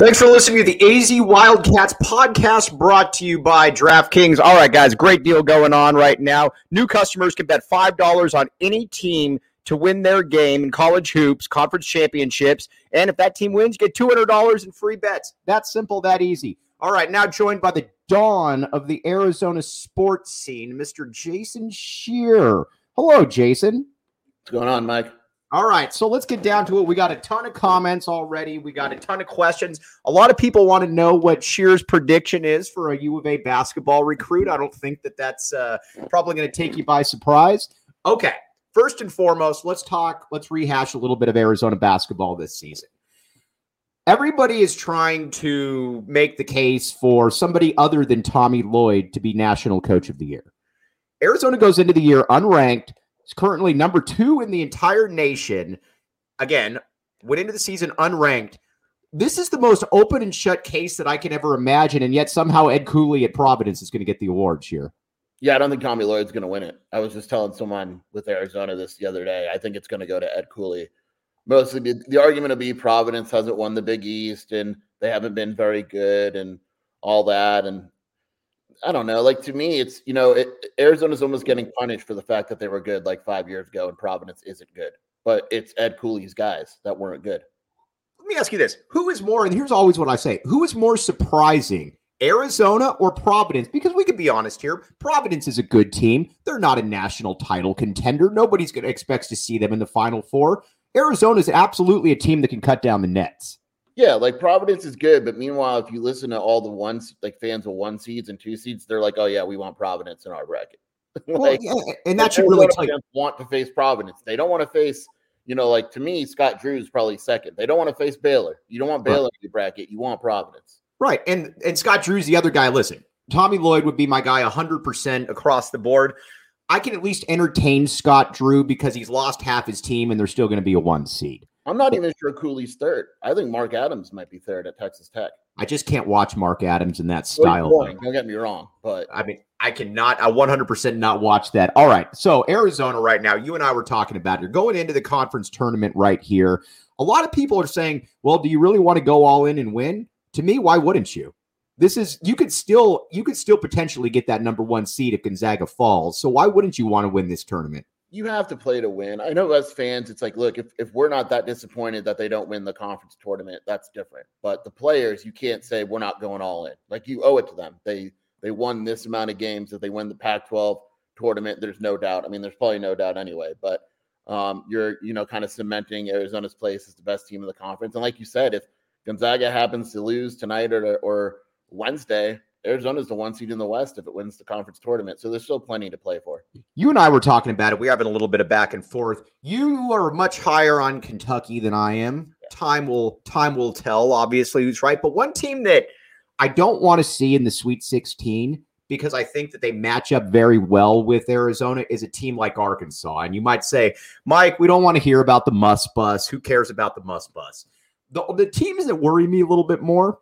Thanks for listening to the AZ Wildcats podcast brought to you by DraftKings. All right, guys, great deal going on right now. New customers can bet $5 on any team to win their game in college hoops, conference championships. And if that team wins, get $200 in free bets. That simple, that easy. All right, now joined by the dawn of the Arizona sports scene, Mr. Jason Scheer. Hello, Jason. What's going on, Mike? All right, so let's get down to it. We got a ton of comments already. We got a ton of questions. A lot of people want to know what Scheer's prediction is for a U of A basketball recruit. I don't think that that's uh, probably going to take you by surprise. Okay, first and foremost, let's talk, let's rehash a little bit of Arizona basketball this season. Everybody is trying to make the case for somebody other than Tommy Lloyd to be National Coach of the Year. Arizona goes into the year unranked is currently number two in the entire nation. Again, went into the season unranked. This is the most open and shut case that I can ever imagine, and yet somehow Ed Cooley at Providence is going to get the awards here. Yeah, I don't think Tommy Lloyd's going to win it. I was just telling someone with Arizona this the other day. I think it's going to go to Ed Cooley. Mostly, the, the argument will be Providence hasn't won the Big East, and they haven't been very good, and all that. And I don't know. Like to me, it's you know, it, Arizona's almost getting punished for the fact that they were good like five years ago, and Providence isn't good. But it's Ed Cooley's guys that weren't good. Let me ask you this: Who is more? And here's always what I say: Who is more surprising, Arizona or Providence? Because we can be honest here: Providence is a good team. They're not a national title contender. Nobody's going to expect to see them in the Final Four. Arizona is absolutely a team that can cut down the nets. Yeah, like Providence is good, but meanwhile, if you listen to all the ones like fans of one seeds and two seeds, they're like, "Oh yeah, we want Providence in our bracket." like, well, yeah, and that's really tell you want to face Providence. They don't want to face, you know, like to me, Scott Drew is probably second. They don't want to face Baylor. You don't want Baylor right. in your bracket. You want Providence, right? And and Scott Drew's the other guy. Listen, Tommy Lloyd would be my guy hundred percent across the board. I can at least entertain Scott Drew because he's lost half his team and they're still going to be a one seed. I'm not even sure Cooley's third. I think Mark Adams might be third at Texas Tech. I just can't watch Mark Adams in that style. Don't get me wrong, but I mean, I cannot, I 100% not watch that. All right. So, Arizona right now, you and I were talking about, you're going into the conference tournament right here. A lot of people are saying, well, do you really want to go all in and win? To me, why wouldn't you? This is you could still you could still potentially get that number one seed if Gonzaga falls. So why wouldn't you want to win this tournament? You have to play to win. I know as fans, it's like, look, if, if we're not that disappointed that they don't win the conference tournament, that's different. But the players, you can't say we're not going all in. Like you owe it to them. They they won this amount of games. If they win the Pac-12 tournament, there's no doubt. I mean, there's probably no doubt anyway. But um, you're you know kind of cementing Arizona's place as the best team in the conference. And like you said, if Gonzaga happens to lose tonight or or Wednesday, Arizona's the one seed in the West if it wins the conference tournament. So there's still plenty to play for. You and I were talking about it. We're having a little bit of back and forth. You are much higher on Kentucky than I am. Yeah. Time will time will tell, obviously, who's right. But one team that I don't want to see in the Sweet 16 because I think that they match up very well with Arizona is a team like Arkansas. And you might say, Mike, we don't want to hear about the must bus. Who cares about the must bus? The, the teams that worry me a little bit more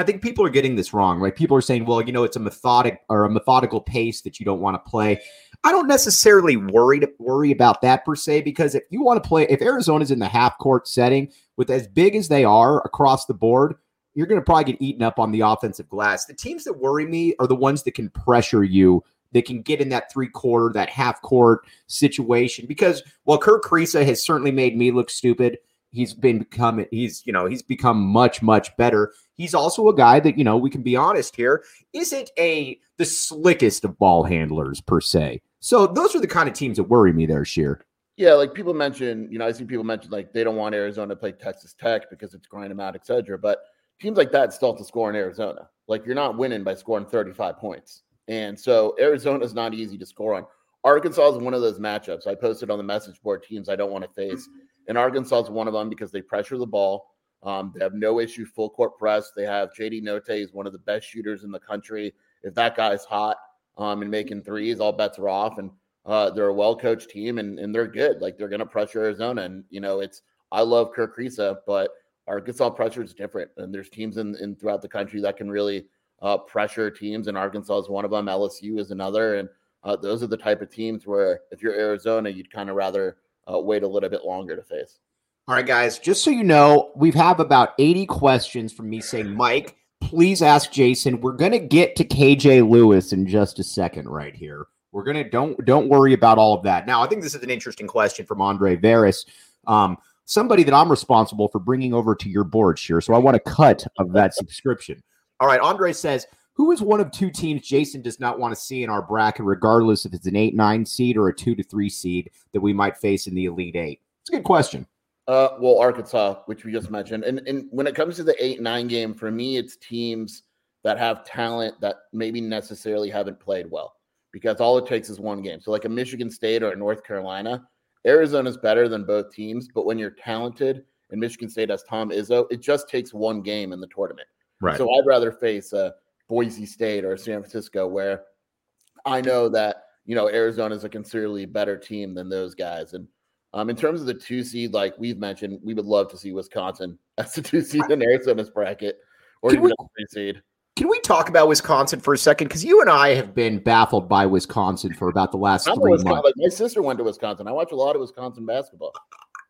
I think people are getting this wrong, right? People are saying, well, you know, it's a methodic or a methodical pace that you don't want to play. I don't necessarily worry to worry about that per se because if you want to play, if Arizona's in the half court setting with as big as they are across the board, you're going to probably get eaten up on the offensive glass. The teams that worry me are the ones that can pressure you, that can get in that three quarter, that half court situation. Because while Kerr Kriisa has certainly made me look stupid, he's been become he's you know he's become much much better. He's also a guy that you know we can be honest here isn't a the slickest of ball handlers per se. So those are the kind of teams that worry me there, Scheer. Yeah, like people mention, you know, I see people mention like they don't want Arizona to play Texas Tech because it's grind them out, et cetera. But teams like that still have to score in Arizona. Like you're not winning by scoring 35 points. And so Arizona is not easy to score on. Arkansas is one of those matchups. I posted on the message board teams I don't want to face. And Arkansas is one of them because they pressure the ball. Um, they have no issue full court press. They have JD Notae is one of the best shooters in the country. If that guy's hot um, and making threes, all bets are off. And uh, they're a well coached team and, and they're good. Like they're going to pressure Arizona. And, you know, it's, I love Kerr Kriisa, but Arkansas pressure is different. And there's teams in, in throughout the country that can really uh, pressure teams. And Arkansas is one of them. LSU is another. And uh, those are the type of teams where if you're Arizona, you'd kind of rather uh, wait a little bit longer to face. All right, guys, just so you know, we have about 80 questions from me saying, Mike, please ask Jason. We're going to get to KJ Lewis in just a second right here. We're gonna don't don't worry about all of that. Now, I think this is an interesting question from Andre Veris, um, somebody that I'm responsible for bringing over to your board, here. So I want a cut of that subscription. All right, Andre says, who is one of two teams Jason does not want to see in our bracket, regardless if it's an eight nine seed or a two to three seed that we might face in the Elite Eight? It's a good question. Uh, well, Arkansas, which we just mentioned, and and when it comes to the eight nine game, for me, it's teams that have talent that maybe necessarily haven't played well because all it takes is one game. So, like a Michigan State or a North Carolina, Arizona's better than both teams, but when you're talented and Michigan State has Tom Izzo, it just takes one game in the tournament. Right. So I'd rather face a Boise State or San Francisco where I know that you know Arizona is a considerably better team than those guys. And um, in terms of the two seed, like we've mentioned, we would love to see Wisconsin as the two seed in Arizona's bracket, or even we, a three seed. Can we talk about Wisconsin for a second? Because you and I have been baffled by Wisconsin for about the last I'm three months. Like my sister went to Wisconsin. I watch a lot of Wisconsin basketball.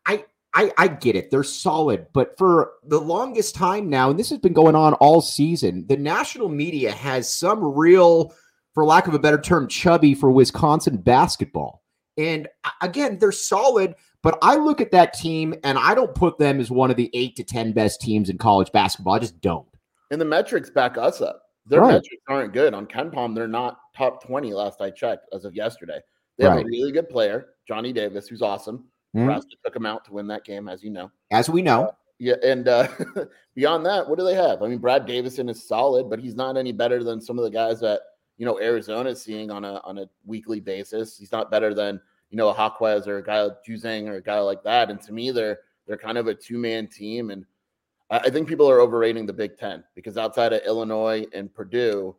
I, I I get it. They're solid, but for the longest time now, and this has been going on all season, the national media has some real, for lack of a better term, chubby for Wisconsin basketball. And again, they're solid, but I look at that team and I don't put them as one of the eight to ten best teams in college basketball. I just don't and the metrics back us up. Their right. metrics aren't good on KenPom. They're not top twenty last I checked as of yesterday. They have right. a really good player, Johnny Davis, who's awesome. Mm-hmm. Nebraska took him out to win that game, as you know. As we know. Uh, yeah, and uh, beyond that, what do they have? I mean, Brad Davison is solid, but he's not any better than some of the guys that you know Arizona is seeing on a on a weekly basis. He's not better than you know a Jaquez or a guy like Juzang or a guy like that. And to me, they're they're kind of a two man team, and I think people are overrating the Big Ten because outside of Illinois and Purdue,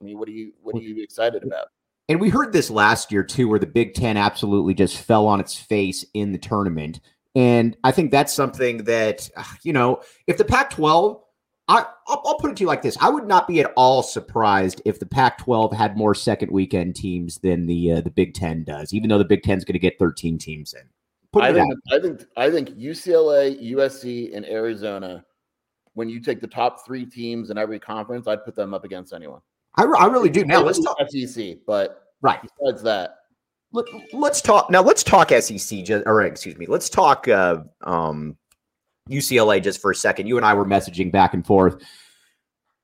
I mean, what are you what are you excited about? And we heard this last year too, where the Big Ten absolutely just fell on its face in the tournament. And I think that's something that you know, if the Pac-12, I I'll, I'll put it to you like this: I would not be at all surprised if the Pac-12 had more second weekend teams than the uh, the Big Ten does, even though the Big Ten's going to get 13 teams in. I think, I think I think UCLA, USC, and Arizona. When you take the top three teams in every conference, I'd put them up against anyone. I, I really do. Now let's talk SEC, but right besides that, Let, us talk now. Let's talk SEC. Just, or excuse me. Let's talk uh, um, UCLA just for a second. You and I were messaging back and forth.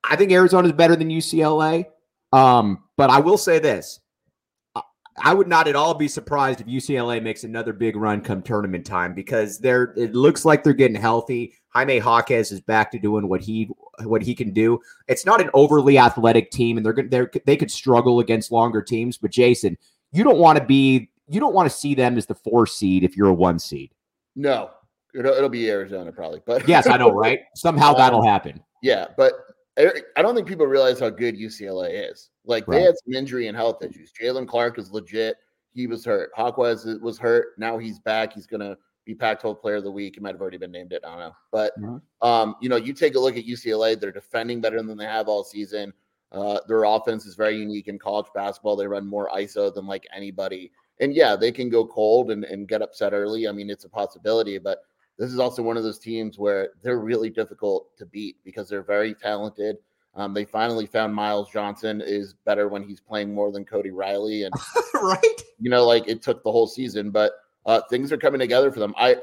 I think Arizona is better than UCLA. Um, but I will say this: I would not at all be surprised if UCLA makes another big run come tournament time because they're it looks like they're getting healthy. Jaime Jaquez is back to doing what he what he can do. It's not an overly athletic team, and they're going they they could struggle against longer teams. But Jason, you don't want to be you don't want to see them as the four seed if you're a one seed. No, it'll, it'll be Arizona probably, but yes, I know, right? Somehow that'll um, happen. Yeah, but I don't think people realize how good UCLA is. Like right. they had some injury and health issues. Jaylen Clark is legit. He was hurt. Jaquez was hurt. Now he's back. He's gonna be Pac-12 Player of the Week. He might have already been named it. I don't know. But mm-hmm. um, you know, you take a look at UCLA. They're defending better than they have all season. Uh, their offense is very unique in college basketball. They run more ISO than like anybody. And yeah, they can go cold and, and get upset early. I mean, it's a possibility, but this is also one of those teams where they're really difficult to beat because they're very talented. Um, they finally found Myles Johnson is better when he's playing more than Cody Riley, and right, you know, like it took the whole season, but uh, things are coming together for them. I,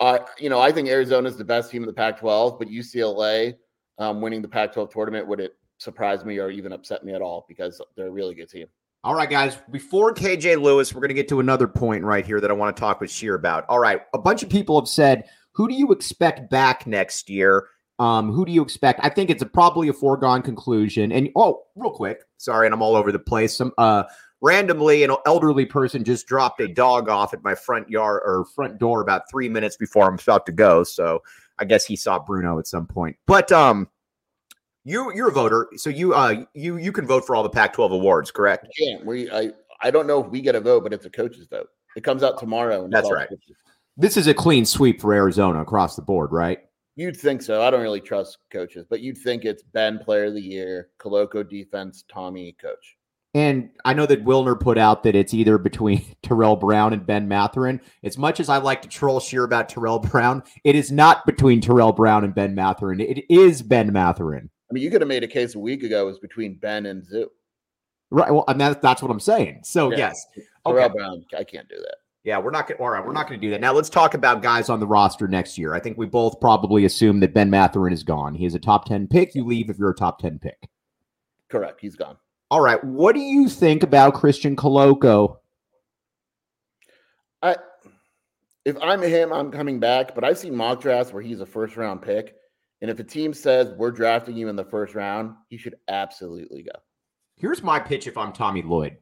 I, you know, I think Arizona is the best team in the Pac-12, but UCLA um, winning the Pac-12 tournament would it surprise me or even upset me at all because they're a really good team. All right, guys. Before KJ Lewis, we're going to get to another point right here that I want to talk with Scheer about. All right, a bunch of people have said, "Who do you expect back next year?" Um, who do you expect? I think it's a, probably a foregone conclusion. And oh, real quick, sorry, and I'm all over the place. Some uh, randomly, an elderly person just dropped a dog off at my front yard or front door about three minutes before I'm about to go. So I guess he saw Bruno at some point. But um, you you're a voter, so you uh you you can vote for all the Pac-12 awards, correct? Yeah, we I I don't know if we get a vote, but it's a coach's vote. It comes out tomorrow. That's right. This is a clean sweep for Arizona across the board, right? You'd think so. I don't really trust coaches, but you'd think it's Ben Player of the Year, Koloko defense, Tommy coach. And I know that Wilner put out that it's either between Terrell Brown and Ben Mathurin. As much as I like to troll Scheer about Terrell Brown, it is not between Terrell Brown and Ben Mathurin. It is Ben Mathurin. I mean, you could have made a case a week ago it was between Ben and Zoo. Right. Well, and that, that's what I'm saying. So yeah. yes, okay. Brown. I can't do that. Yeah, we're not going. All right, we're not going to do that. Now let's talk about guys on the roster next year. I think we both probably assume that Ben Mathurin is gone. He is a top ten pick. You leave if you're a top ten pick. Correct. He's gone. All right. What do you think about Christian Koloko? I, if I'm him, I'm coming back. But I've seen mock drafts where he's a first round pick, and if a team says we're drafting you in the first round, he should absolutely go. Here's my pitch if I'm Tommy Lloyd.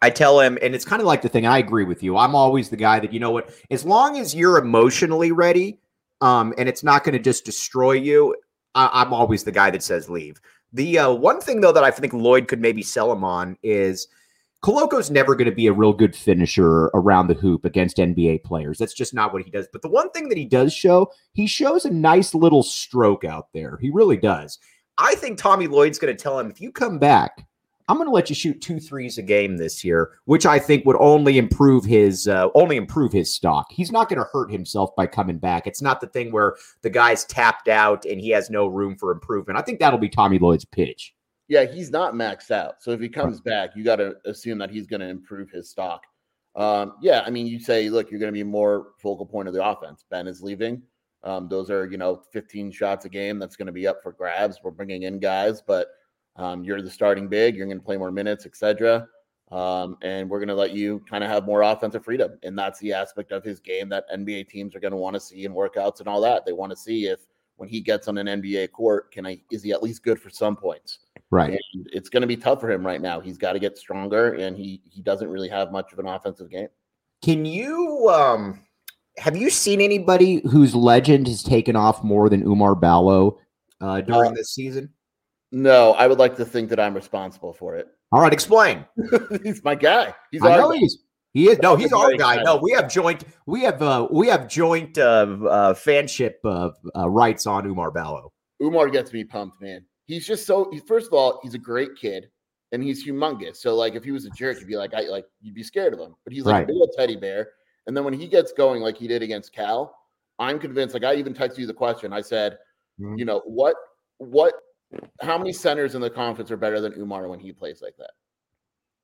I tell him, and it's kind of like the thing. I agree with you. I'm always the guy that you know what. As long as you're emotionally ready, um, and it's not going to just destroy you, I, am always the guy that says leave. The uh, one thing though that I think Lloyd could maybe sell him on is Koloko's never going to be a real good finisher around the hoop against NBA players. That's just not what he does. But the one thing that he does show, he shows a nice little stroke out there. He really does. I think Tommy Lloyd's going to tell him if you come back I'm going to let you shoot two threes a game this year, which I think would only improve his uh, only improve his stock. He's not going to hurt himself by coming back. It's not the thing where the guy's tapped out and he has no room for improvement. I think that'll be Tommy Lloyd's pitch. Yeah, he's not maxed out. So if he comes back, you got to assume that he's going to improve his stock. Um, yeah, I mean, you say, look, you're going to be more focal point of the offense. Ben is leaving. Um, those are, you know, 15 shots a game. That's going to be up for grabs. We're bringing in guys, but um, you're the starting big. You're going to play more minutes, etc. Um, and we're going to let you kind of have more offensive freedom. And that's the aspect of his game that NBA teams are going to want to see in workouts and all that. They want to see if when he gets on an NBA court, can I is he at least good for some points? Right. And it's going to be tough for him right now. He's got to get stronger, and he he doesn't really have much of an offensive game. Can you um have you seen anybody whose legend has taken off more than Oumar Ballo uh, during uh, this season? No, I would like to think that I'm responsible for it. All right, explain. he's my guy. He's I know he's he is no, he's our guy. No, we have joint we have uh we have joint uh, uh fanship uh, uh rights on Oumar Ballo. Oumar gets me pumped, man. He's just so he, first of all, he's a great kid and he's humongous. So like if he was a jerk, you'd be like, I like you'd be scared of him. But he's like right. a little teddy bear. And then when he gets going like he did against Cal, I'm convinced. Like I even texted you the question. I said, mm-hmm. you know, what what how many centers in the conference are better than Oumar when he plays like that?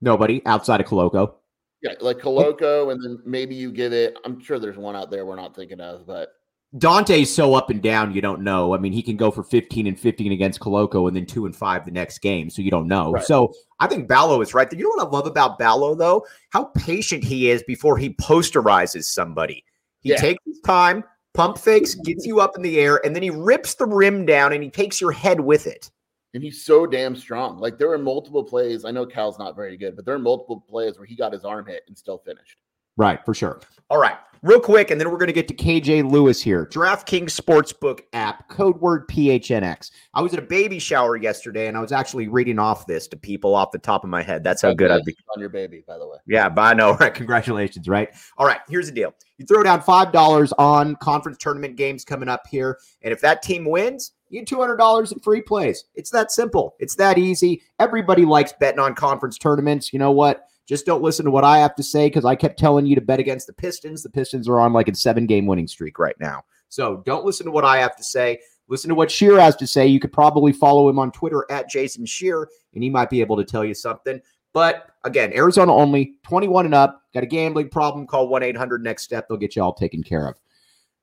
Nobody outside of Koloko. Yeah, like Koloko, and then maybe you give it. I'm sure there's one out there we're not thinking of, but Dante's so up and down, you don't know. I mean, he can go for 15 and 15 against Koloko and then two and five the next game, so you don't know. Right. So I think Ballo is right. there. You know what I love about Ballo, though? How patient he is before he posterizes somebody. He yeah. takes his time, Pump fakes, gets you up in the air, and then he rips the rim down and he takes your head with it. And he's so damn strong. Like there are multiple plays. I know Cal's not very good, but there are multiple plays where he got his arm hit and still finished. Right, for sure. All right, real quick, and then we're going to get to KJ Lewis here. DraftKings Sportsbook app, code word PHNX. I was at a baby shower yesterday, and I was actually reading off this to people off the top of my head. That's how good I'd be. On your baby, by the way. Yeah, but I know, right? Congratulations, right? All right, here's the deal. You throw down $5 on conference tournament games coming up here, and if that team wins, You get $200 in free plays. It's that simple. It's that easy. Everybody likes betting on conference tournaments. You know what? Just don't listen to what I have to say because I kept telling you to bet against the Pistons. The Pistons are on like a seven game winning streak right now. So don't listen to what I have to say. Listen to what Scheer has to say. You could probably follow him on Twitter at Jason Scheer, and he might be able to tell you something. But again, Arizona only, 21 and up. Got a gambling problem? Call 1 800 Next Step. They'll get you all taken care of.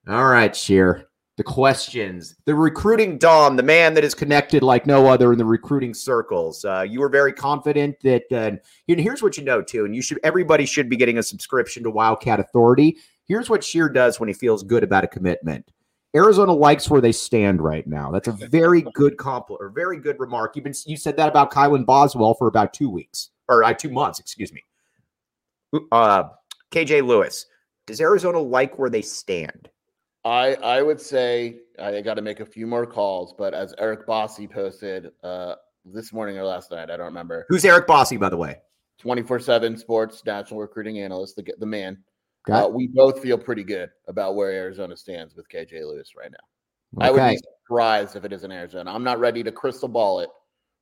All right, Scheer. The questions, the recruiting Dom, the man that is connected like no other in the recruiting circles. Uh, you were very confident that, uh, and here's what you know too, and you should, everybody should be getting a subscription to Wildcat Authority. Here's what Scheer does when he feels good about a commitment. Arizona likes where they stand right now. That's a very good compliment or very good remark. You've been you said that about Kylan Boswell for about two weeks or uh, two months, excuse me. Uh, KJ Lewis, does Arizona like where they stand? I I would say I got to make a few more calls, but as Eric Bossi posted uh, this morning or last night, I don't remember. Who's Eric Bossi, by the way? Twenty four seven Sports national recruiting analyst, the the man. Uh, we both feel pretty good about where Arizona stands with KJ Lewis right now. Okay. I would be surprised if it isn't Arizona. I'm not ready to crystal ball it,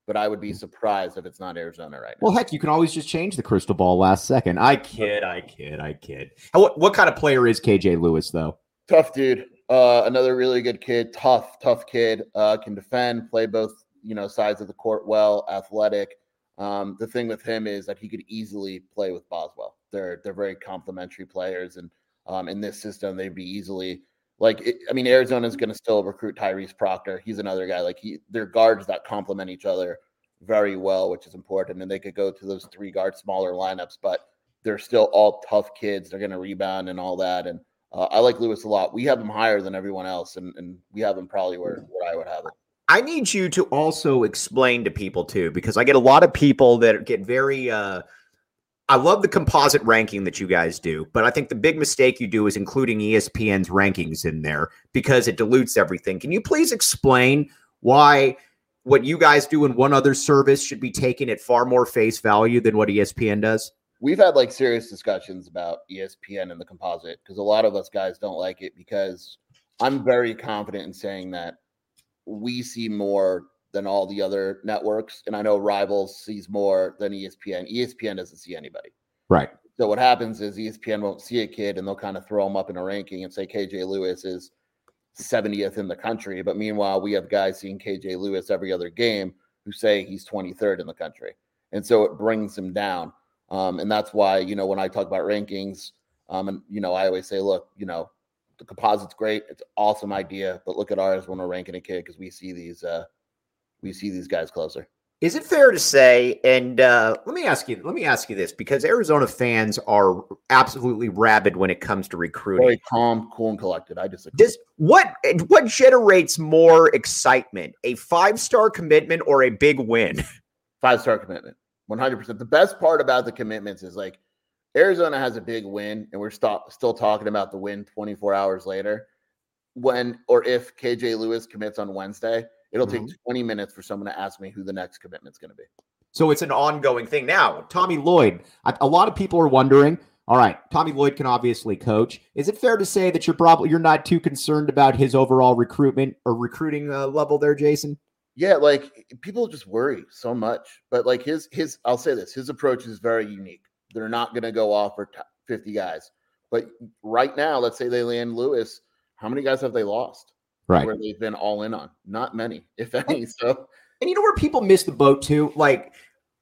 but I would be surprised if it's not Arizona right now. Well, heck, you can always just change the crystal ball last second. I kid, I kid, I kid. What, what kind of player is KJ Lewis, though? Tough dude. Uh, another really good kid. Tough, tough kid. Uh, can defend, play both you know sides of the court well, athletic. Um, the thing with him is that he could easily play with Boswell. They're they're very complementary players, and um, in this system, they'd be easily like. It, I mean, Arizona's going to still recruit Tyrese Proctor. He's another guy. Like he, they're guards that complement each other very well, which is important. And they could go to those three guard smaller lineups, but they're still all tough kids. They're going to rebound and all that. And uh, I like Lewis a lot. We have him higher than everyone else, and, and we have him probably where, where I would have it. I need you to also explain to people too, because I get a lot of people that get very. Uh, I love the composite ranking that you guys do, but I think the big mistake you do is including ESPN's rankings in there because it dilutes everything. Can you please explain why what you guys do in one other service should be taken at far more face value than what ESPN does? We've had like serious discussions about ESPN and the composite because a lot of us guys don't like it because I'm very confident in saying that we see more than all the other networks. And I know Rivals sees more than ESPN. ESPN doesn't see anybody. Right. So what happens is ESPN won't see a kid and they'll kind of throw him up in a ranking and say KJ Lewis is 70th in the country. But meanwhile, we have guys seeing KJ Lewis every other game who say he's 23rd in the country. And so it brings him down. Um, and that's why, you know, when I talk about rankings, um, and, you know, I always say, look, you know, the composite's great. It's an awesome idea, but look at ours when we're ranking a kid because we see these uh, we see these guys closer. Is it fair to say? And uh, let me ask you. Let me ask you this because Arizona fans are absolutely rabid when it comes to recruiting. Very calm, cool, and collected. I disagree. Does what what generates more excitement? A five star commitment or a big win? Five star commitment, one hundred percent. The best part about the commitments is like Arizona has a big win, and we're stop, still talking about the win 24 hours later. When or if KJ Lewis commits on Wednesday, it'll mm-hmm. take 20 minutes for someone to ask me who the next commitment's going to be. So it's an ongoing thing. Now, Tommy Lloyd, a lot of people are wondering. All right, Tommy Lloyd can obviously coach. Is it fair to say that you're probably you're not too concerned about his overall recruitment or recruiting uh, level there, Jason? Yeah, like eh, people just worry so much, but like his his I'll say this, his approach is very unique. They're not going to go off for 50 guys. But right now, let's say they land Lewis. How many guys have they lost? Right. Where they've been all in on? Not many, if any. So, and you know where people miss the boat too? Like,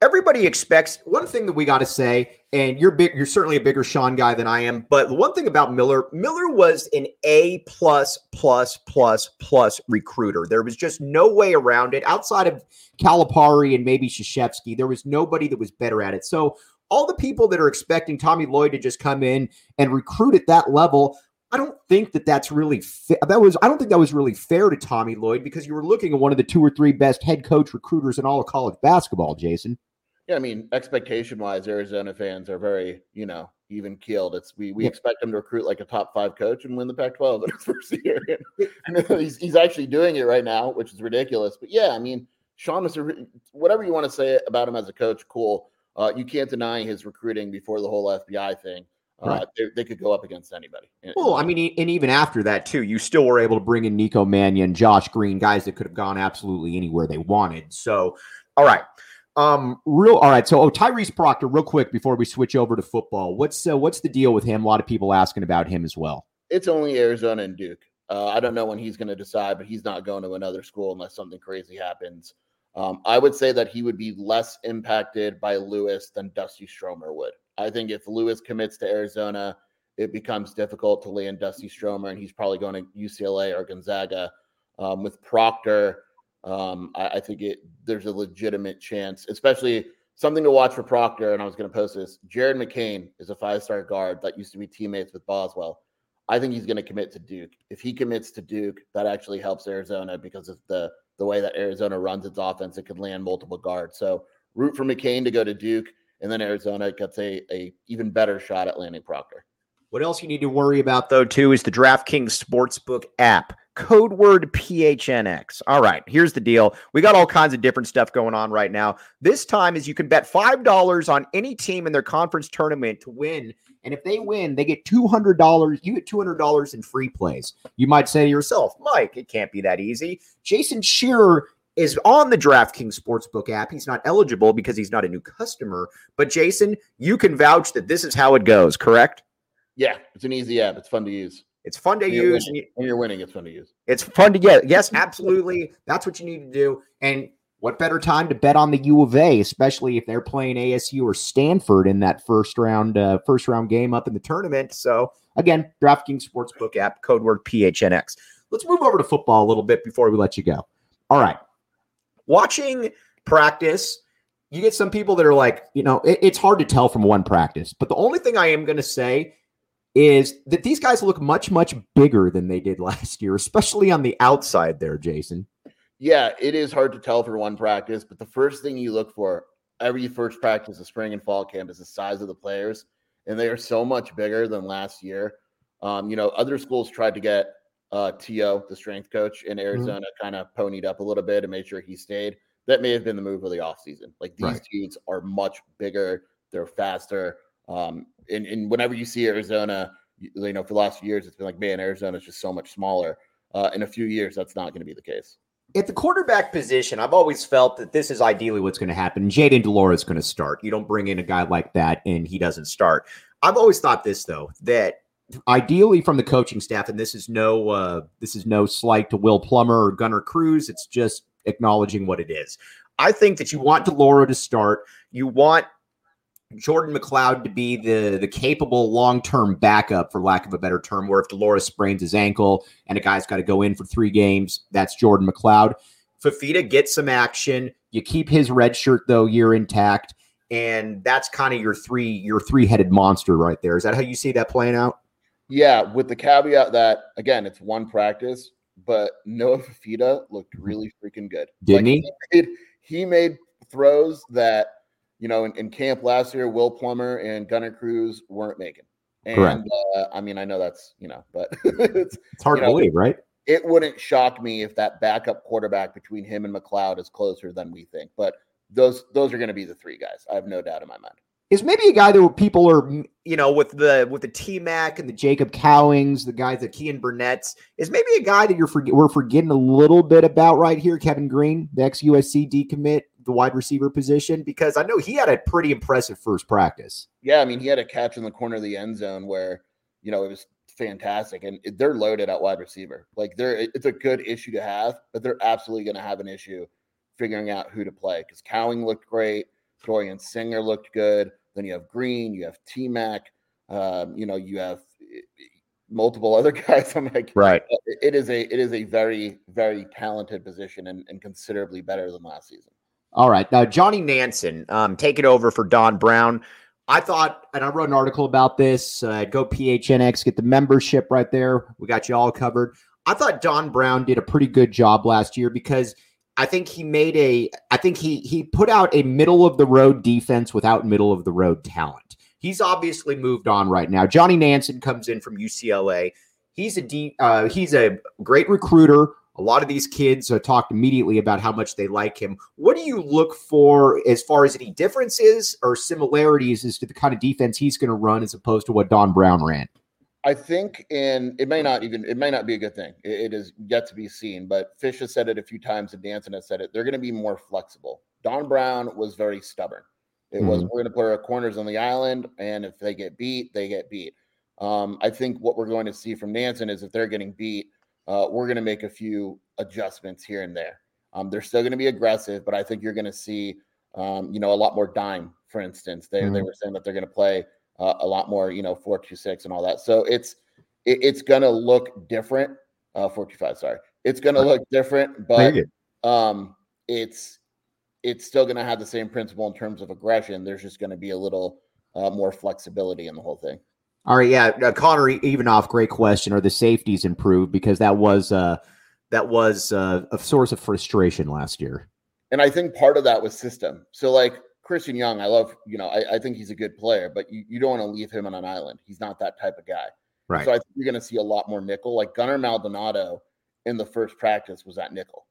everybody expects one thing that we got to say, and you're big, you're certainly a bigger Sean guy than I am. But the one thing about Miller, Miller was an A plus plus plus plus recruiter. There was just no way around it. Outside of Calipari and maybe Krzyzewski, there was nobody that was better at it. So all the people that are expecting Tommy Lloyd to just come in and recruit at that level, I don't think that that's really fa- that was I don't think that was really fair to Tommy Lloyd because you were looking at one of the two or three best head coach recruiters in all of college basketball, Jason. Yeah, I mean, expectation wise, Arizona fans are very, you know, even keeled. It's we we yeah. expect him to recruit like a top five coach and win the Pac-12 in his first year. and he's he's actually doing it right now, which is ridiculous. But yeah, I mean, Sean was a, whatever you want to say about him as a coach, cool. Uh, you can't deny his recruiting before the whole FBI thing. uh, right. they, they, could go up against anybody. Well, I mean, and even after that too, you still were able to bring in Nico Mannion, Josh Green, guys that could have gone absolutely anywhere they wanted. So, all right. Um, real all right. So, oh, Tyrese Proctor, real quick before we switch over to football, what's uh, what's the deal with him? A lot of people asking about him as well. It's only Arizona and Duke. Uh, I don't know when he's going to decide, but he's not going to another school unless something crazy happens. Um, I would say that he would be less impacted by Lewis than Dusty Stromer would. I think if Lewis commits to Arizona, it becomes difficult to land Dusty Stromer, and he's probably going to UCLA or Gonzaga. Um, with Proctor, um, I, I, think it there's a legitimate chance, especially something to watch for Proctor. And I was going to post this. Jared McCain is a five star guard that used to be teammates with Boswell. I think he's going to commit to Duke. If he commits to Duke, that actually helps Arizona because of the the way that Arizona runs its offense, it could land multiple guards. So root for McCain to go to Duke, and then Arizona gets a, a even better shot at landing Proctor. What else you need to worry about though too is the DraftKings Sportsbook app. Code word PHNX. All right, here's the deal. We got all kinds of different stuff going on right now. This time is you can bet $5 on any team in their conference tournament to win and if they win, they get $200. You get $200 in free plays. You might say to yourself, Mike, it can't be that easy. Jason Shearer is on the DraftKings Sportsbook app. He's not eligible because he's not a new customer. But Jason, you can vouch that this is how it goes, correct? Yeah, it's an easy app. It's fun to use. It's fun to when use. When you're winning, it's fun to use. It's fun to get. Yes, absolutely. That's what you need to do. And what better time to bet on the U of A, especially if they're playing ASU or Stanford in that first round uh, first round game up in the tournament? So again, DraftKings Sportsbook app, code word PHNX. Let's move over to football a little bit before we let you go. All right, watching practice, you get some people that are like, you know, it, it's hard to tell from one practice, but the only thing I am going to say is that these guys look much much bigger than they did last year, especially on the outside there, Jason yeah, it is hard to tell for one practice, but the first thing you look for every first practice of spring and fall camp is the size of the players, and they are so much bigger than last year. Um, you know, other schools tried to get uh, To the strength coach in mm-hmm. Arizona, mm-hmm. kind of ponied up a little bit and made sure he stayed. That may have been the move of the offseason. Like these right. dudes are much bigger, they're faster. Um, and, and whenever you see Arizona, you, you know, for the last few years, it's been like, man, Arizona is just so much smaller. Uh, in a few years, that's not going to be the case at the quarterback position, I've always felt that this is ideally what's going to happen. Jayden de Laura is going to start. You don't bring in a guy like that and he doesn't start. I've always thought this though that ideally from the coaching staff, and this is no uh, this is no slight to Will Plummer or Gunner Cruz. It's just acknowledging what it is. I think that you want de Laura to start. You want Jordan McCloud to be the the capable long term backup, for lack of a better term, where if de Laura sprains his ankle and a guy's got to go in for three games, that's Jordan McCloud. Fifita gets some action. You keep his red shirt though year intact, and that's kind of your three your three headed monster right there. Is that how you see that playing out? Yeah, with the caveat that again it's one practice, but Noah Fifita looked really freaking good. Didn't like, he? He made, he made throws that you know, in, in, camp last year, Will Plummer and Gunner Cruz weren't making. And uh, I mean, I know that's you know, but it's, it's hard to know, believe, right? It wouldn't shock me if that backup quarterback between him and McCloud is closer than we think. But those those are going to be the three guys. I have no doubt in my mind. Is maybe a guy that people are, you know, with the with the T Mac and the Jacob Cowings, the guys that Kean Burnett's, is maybe a guy that you're for, we're forgetting a little bit about right here. Kevin Green, the ex USC decommit, the wide receiver position because I know he had a pretty impressive first practice. Yeah, I mean, he had a catch in the corner of the end zone where, you know, it was fantastic and they're loaded at wide receiver. Like they're it's a good issue to have, but they're absolutely going to have an issue figuring out who to play cuz Cowing looked great, Dorian Singer looked good, then you have Green, you have T Mac, um, you know, you have eh, multiple other guys. I'm like, right. It is a it is a very very talented position and, and considerably better than last season. All right. Now, Johnny Nansen, um, take it over for Don Brown. I thought, and I wrote an article about this. Uh, go PHNX, get the membership right there. We got you all covered. I thought Don Brown did a pretty good job last year because I think he made a, I think he he put out a middle of the road defense without middle of the road talent. He's obviously moved on right now. Johnny Nansen comes in from UCLA. He's a D, uh, he's a great recruiter A lot of these kids uh, talked immediately about how much they like him. What do you look for as far as any differences or similarities as to the kind of defense he's going to run as opposed to what Don Brown ran? I think, and it may not even, it may not be a good thing. it, it is yet to be seen, but Fish has said it a few times and Nansen has said it. They're going to be more flexible. Don Brown was very stubborn. It mm-hmm. was, we're going to put our corners on the island, and if they get beat, they get beat. Um, I think what we're going to see from Nansen is if they're getting beat, uh, we're going to make a few adjustments here and there. Um, they're still going to be aggressive, but I think you're going to see, um, you know, a lot more dime. For instance, they mm-hmm. they were saying that they're going to play uh, a lot more, you know, four two six and all that. So it's it, it's going to look different. Uh, four two five, sorry, it's going to look different, but um, it's it's still going to have the same principle in terms of aggression. There's just going to be a little uh, more flexibility in the whole thing. All right, yeah, uh, Connor Evenoff, great question. Are the safeties improved because that was uh, that was uh, a source of frustration last year? And I think part of that was system. So like Christian Young, I love, you know, I, I think he's a good player, but you, you don't want to leave him on an island. He's not that type of guy. Right. So I think you're going to see a lot more nickel. Like Gunner Maldonado in the first practice was at nickel.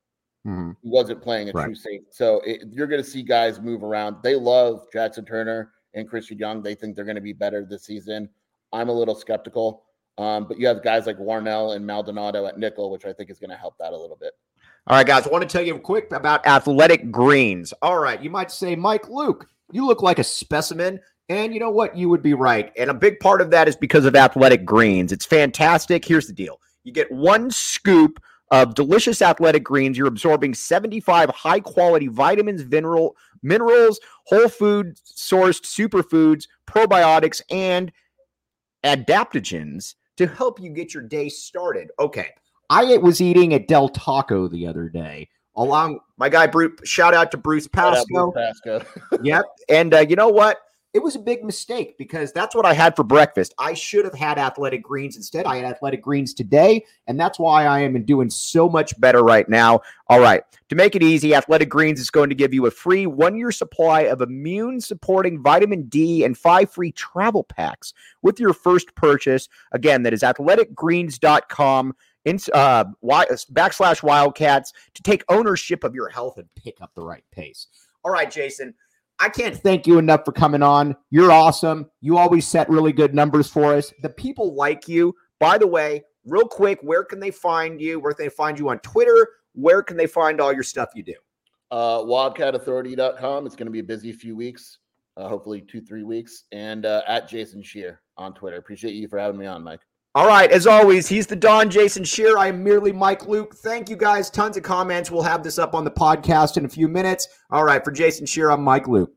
Mm-hmm. He wasn't playing a right. true safety. So it, you're going to see guys move around. They love Jaxen Turner and Christian Young. They think they're going to be better this season. I'm a little skeptical. Um, but you have guys like Warnell and Maldonado at nickel, which I think is going to help that a little bit. All right, guys, I want to tell you quick about athletic greens. All right, you might say, Mike Luke, you look like a specimen. And you know what? You would be right. And a big part of that is because of athletic greens. It's fantastic. Here's the deal you get one scoop of delicious athletic greens. You're absorbing 75 high quality vitamins, mineral, minerals, whole food sourced superfoods, probiotics, and adaptogens to help you get your day started. Okay. I was eating at Del Taco the other day along my guy Bruce. Shout out to Bruce Pasco. Bruce Pasco. yep. And uh, you know what? It was a big mistake because that's what I had for breakfast. I should have had athletic greens instead. I had athletic greens today, and that's why I am doing so much better right now. All right. To make it easy, Athletic Greens is going to give you a free one year supply of immune supporting vitamin D and five free travel packs with your first purchase. Again, that is athleticgreens.com in, uh, backslash wildcats to take ownership of your health and pick up the right pace. All right, Jason. I can't thank you enough for coming on. You're awesome. You always set really good numbers for us. The people like you. By the way, real quick, where can they find you? Where can they find you on Twitter? Where can they find all your stuff you do? Uh, wildcatauthority.com. It's going to be a busy few weeks, uh, hopefully two, three weeks. And uh, at Jason Scheer on Twitter. Appreciate you for having me on, Mike. All right, as always, he's the Don Jason Scheer. I am merely Mike Luke. Thank you guys. Tons of comments. We'll have this up on the podcast in a few minutes. All right, for Jason Scheer, I'm Mike Luke.